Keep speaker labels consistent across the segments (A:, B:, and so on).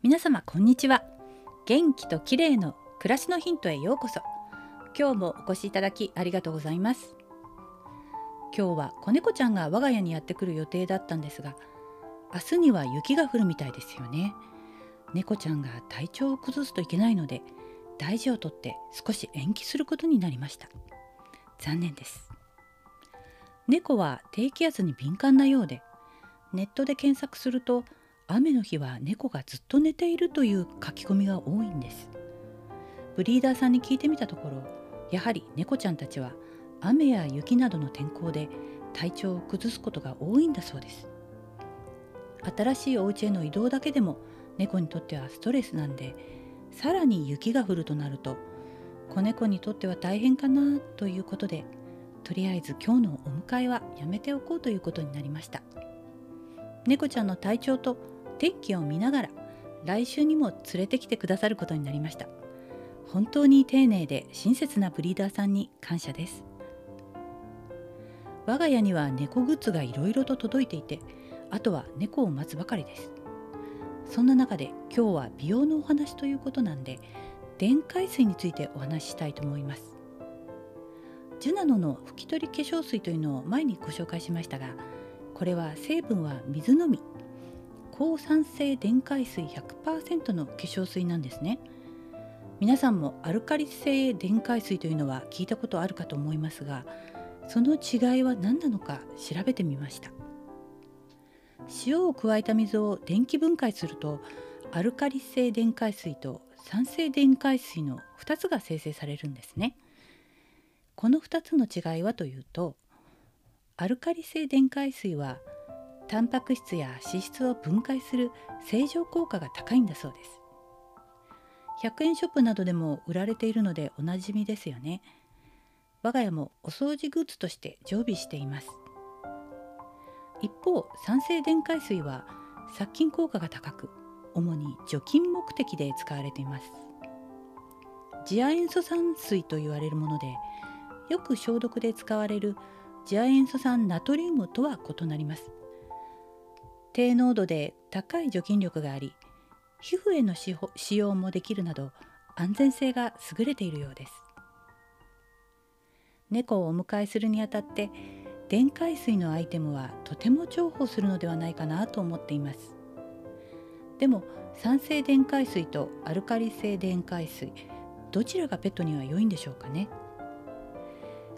A: 皆様こんにちは。元気と綺麗の暮らしのヒントへようこそ。今日もお越しいただきありがとうございます。今日は子猫ちゃんが我が家にやってくる予定だったんですが明日には雪が降るみたいですよね。猫ちゃんが体調を崩すといけないので大事をとって少し延期することになりました。残念です。猫は低気圧に敏感なようでネットで検索すると雨の日は猫がずっと寝ているという書き込みが多いんです。ブリーダーさんに聞いてみたところやはり猫ちゃんたちは雨や雪などの天候で体調を崩すことが多いんだそうです。新しいお家への移動だけでも猫にとってはストレスなんでさらに雪が降るとなると子猫にとっては大変かなということでとりあえず今日のお迎えはやめておこうということになりました。猫ちゃんの体調と天気を見ながら来週にも連れてきてくださることになりました。本当に丁寧で親切なブリーダーさんに感謝です。我が家には猫グッズがいろいろと届いていてあとは猫を待つばかりです。そんな中で今日は美容のお話ということなんで電解水についてお話ししたいと思います。ジュナノの拭き取り化粧水というのを前にご紹介しましたがこれは成分は水のみ。抗酸性電解水100%の化粧水なんですね。皆さんもアルカリ性電解水というのは聞いたことあるかと思いますがその違いは何なのか調べてみました。塩を加えた水を電気分解するとアルカリ性電解水と酸性電解水の2つが生成されるんですね。この2つの違いはというとアルカリ性電解水はタンパク質や脂質を分解する正常効果が高いんだそうです。100円ショップなどでも売られているのでおなじみですよね。我が家もお掃除グッズとして常備しています。一方酸性電解水は殺菌効果が高く主に除菌目的で使われています。次亜塩素酸水と言われるものでよく消毒で使われる次亜塩素酸ナトリウムとは異なります。低濃度で高い除菌力があり皮膚への使用もできるなど安全性が優れているようです。猫をお迎えするにあたって電解水のアイテムはとても重宝するのではないかなと思っています。でも酸性電解水とアルカリ性電解水どちらがペットには良いんでしょうかね。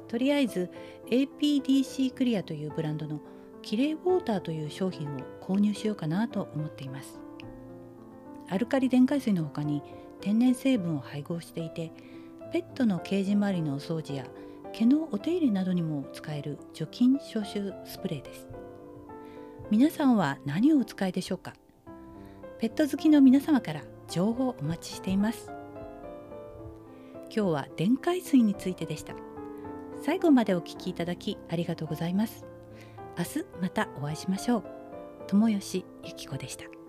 A: とりあえず APDC クリアというブランドのキレイウォーターという商品を購入しようかなと思っています。アルカリ電解水の他に天然成分を配合していてペットのケージ周りのお掃除や毛のお手入れなどにも使える除菌消臭スプレーです。皆さんは何をお使いでしょうか？ペット好きの皆様から情報お待ちしています。今日は電解水についてでした。最後までお聞きいただきありがとうございます。明日またお会いしましょう。友吉ゆき子でした。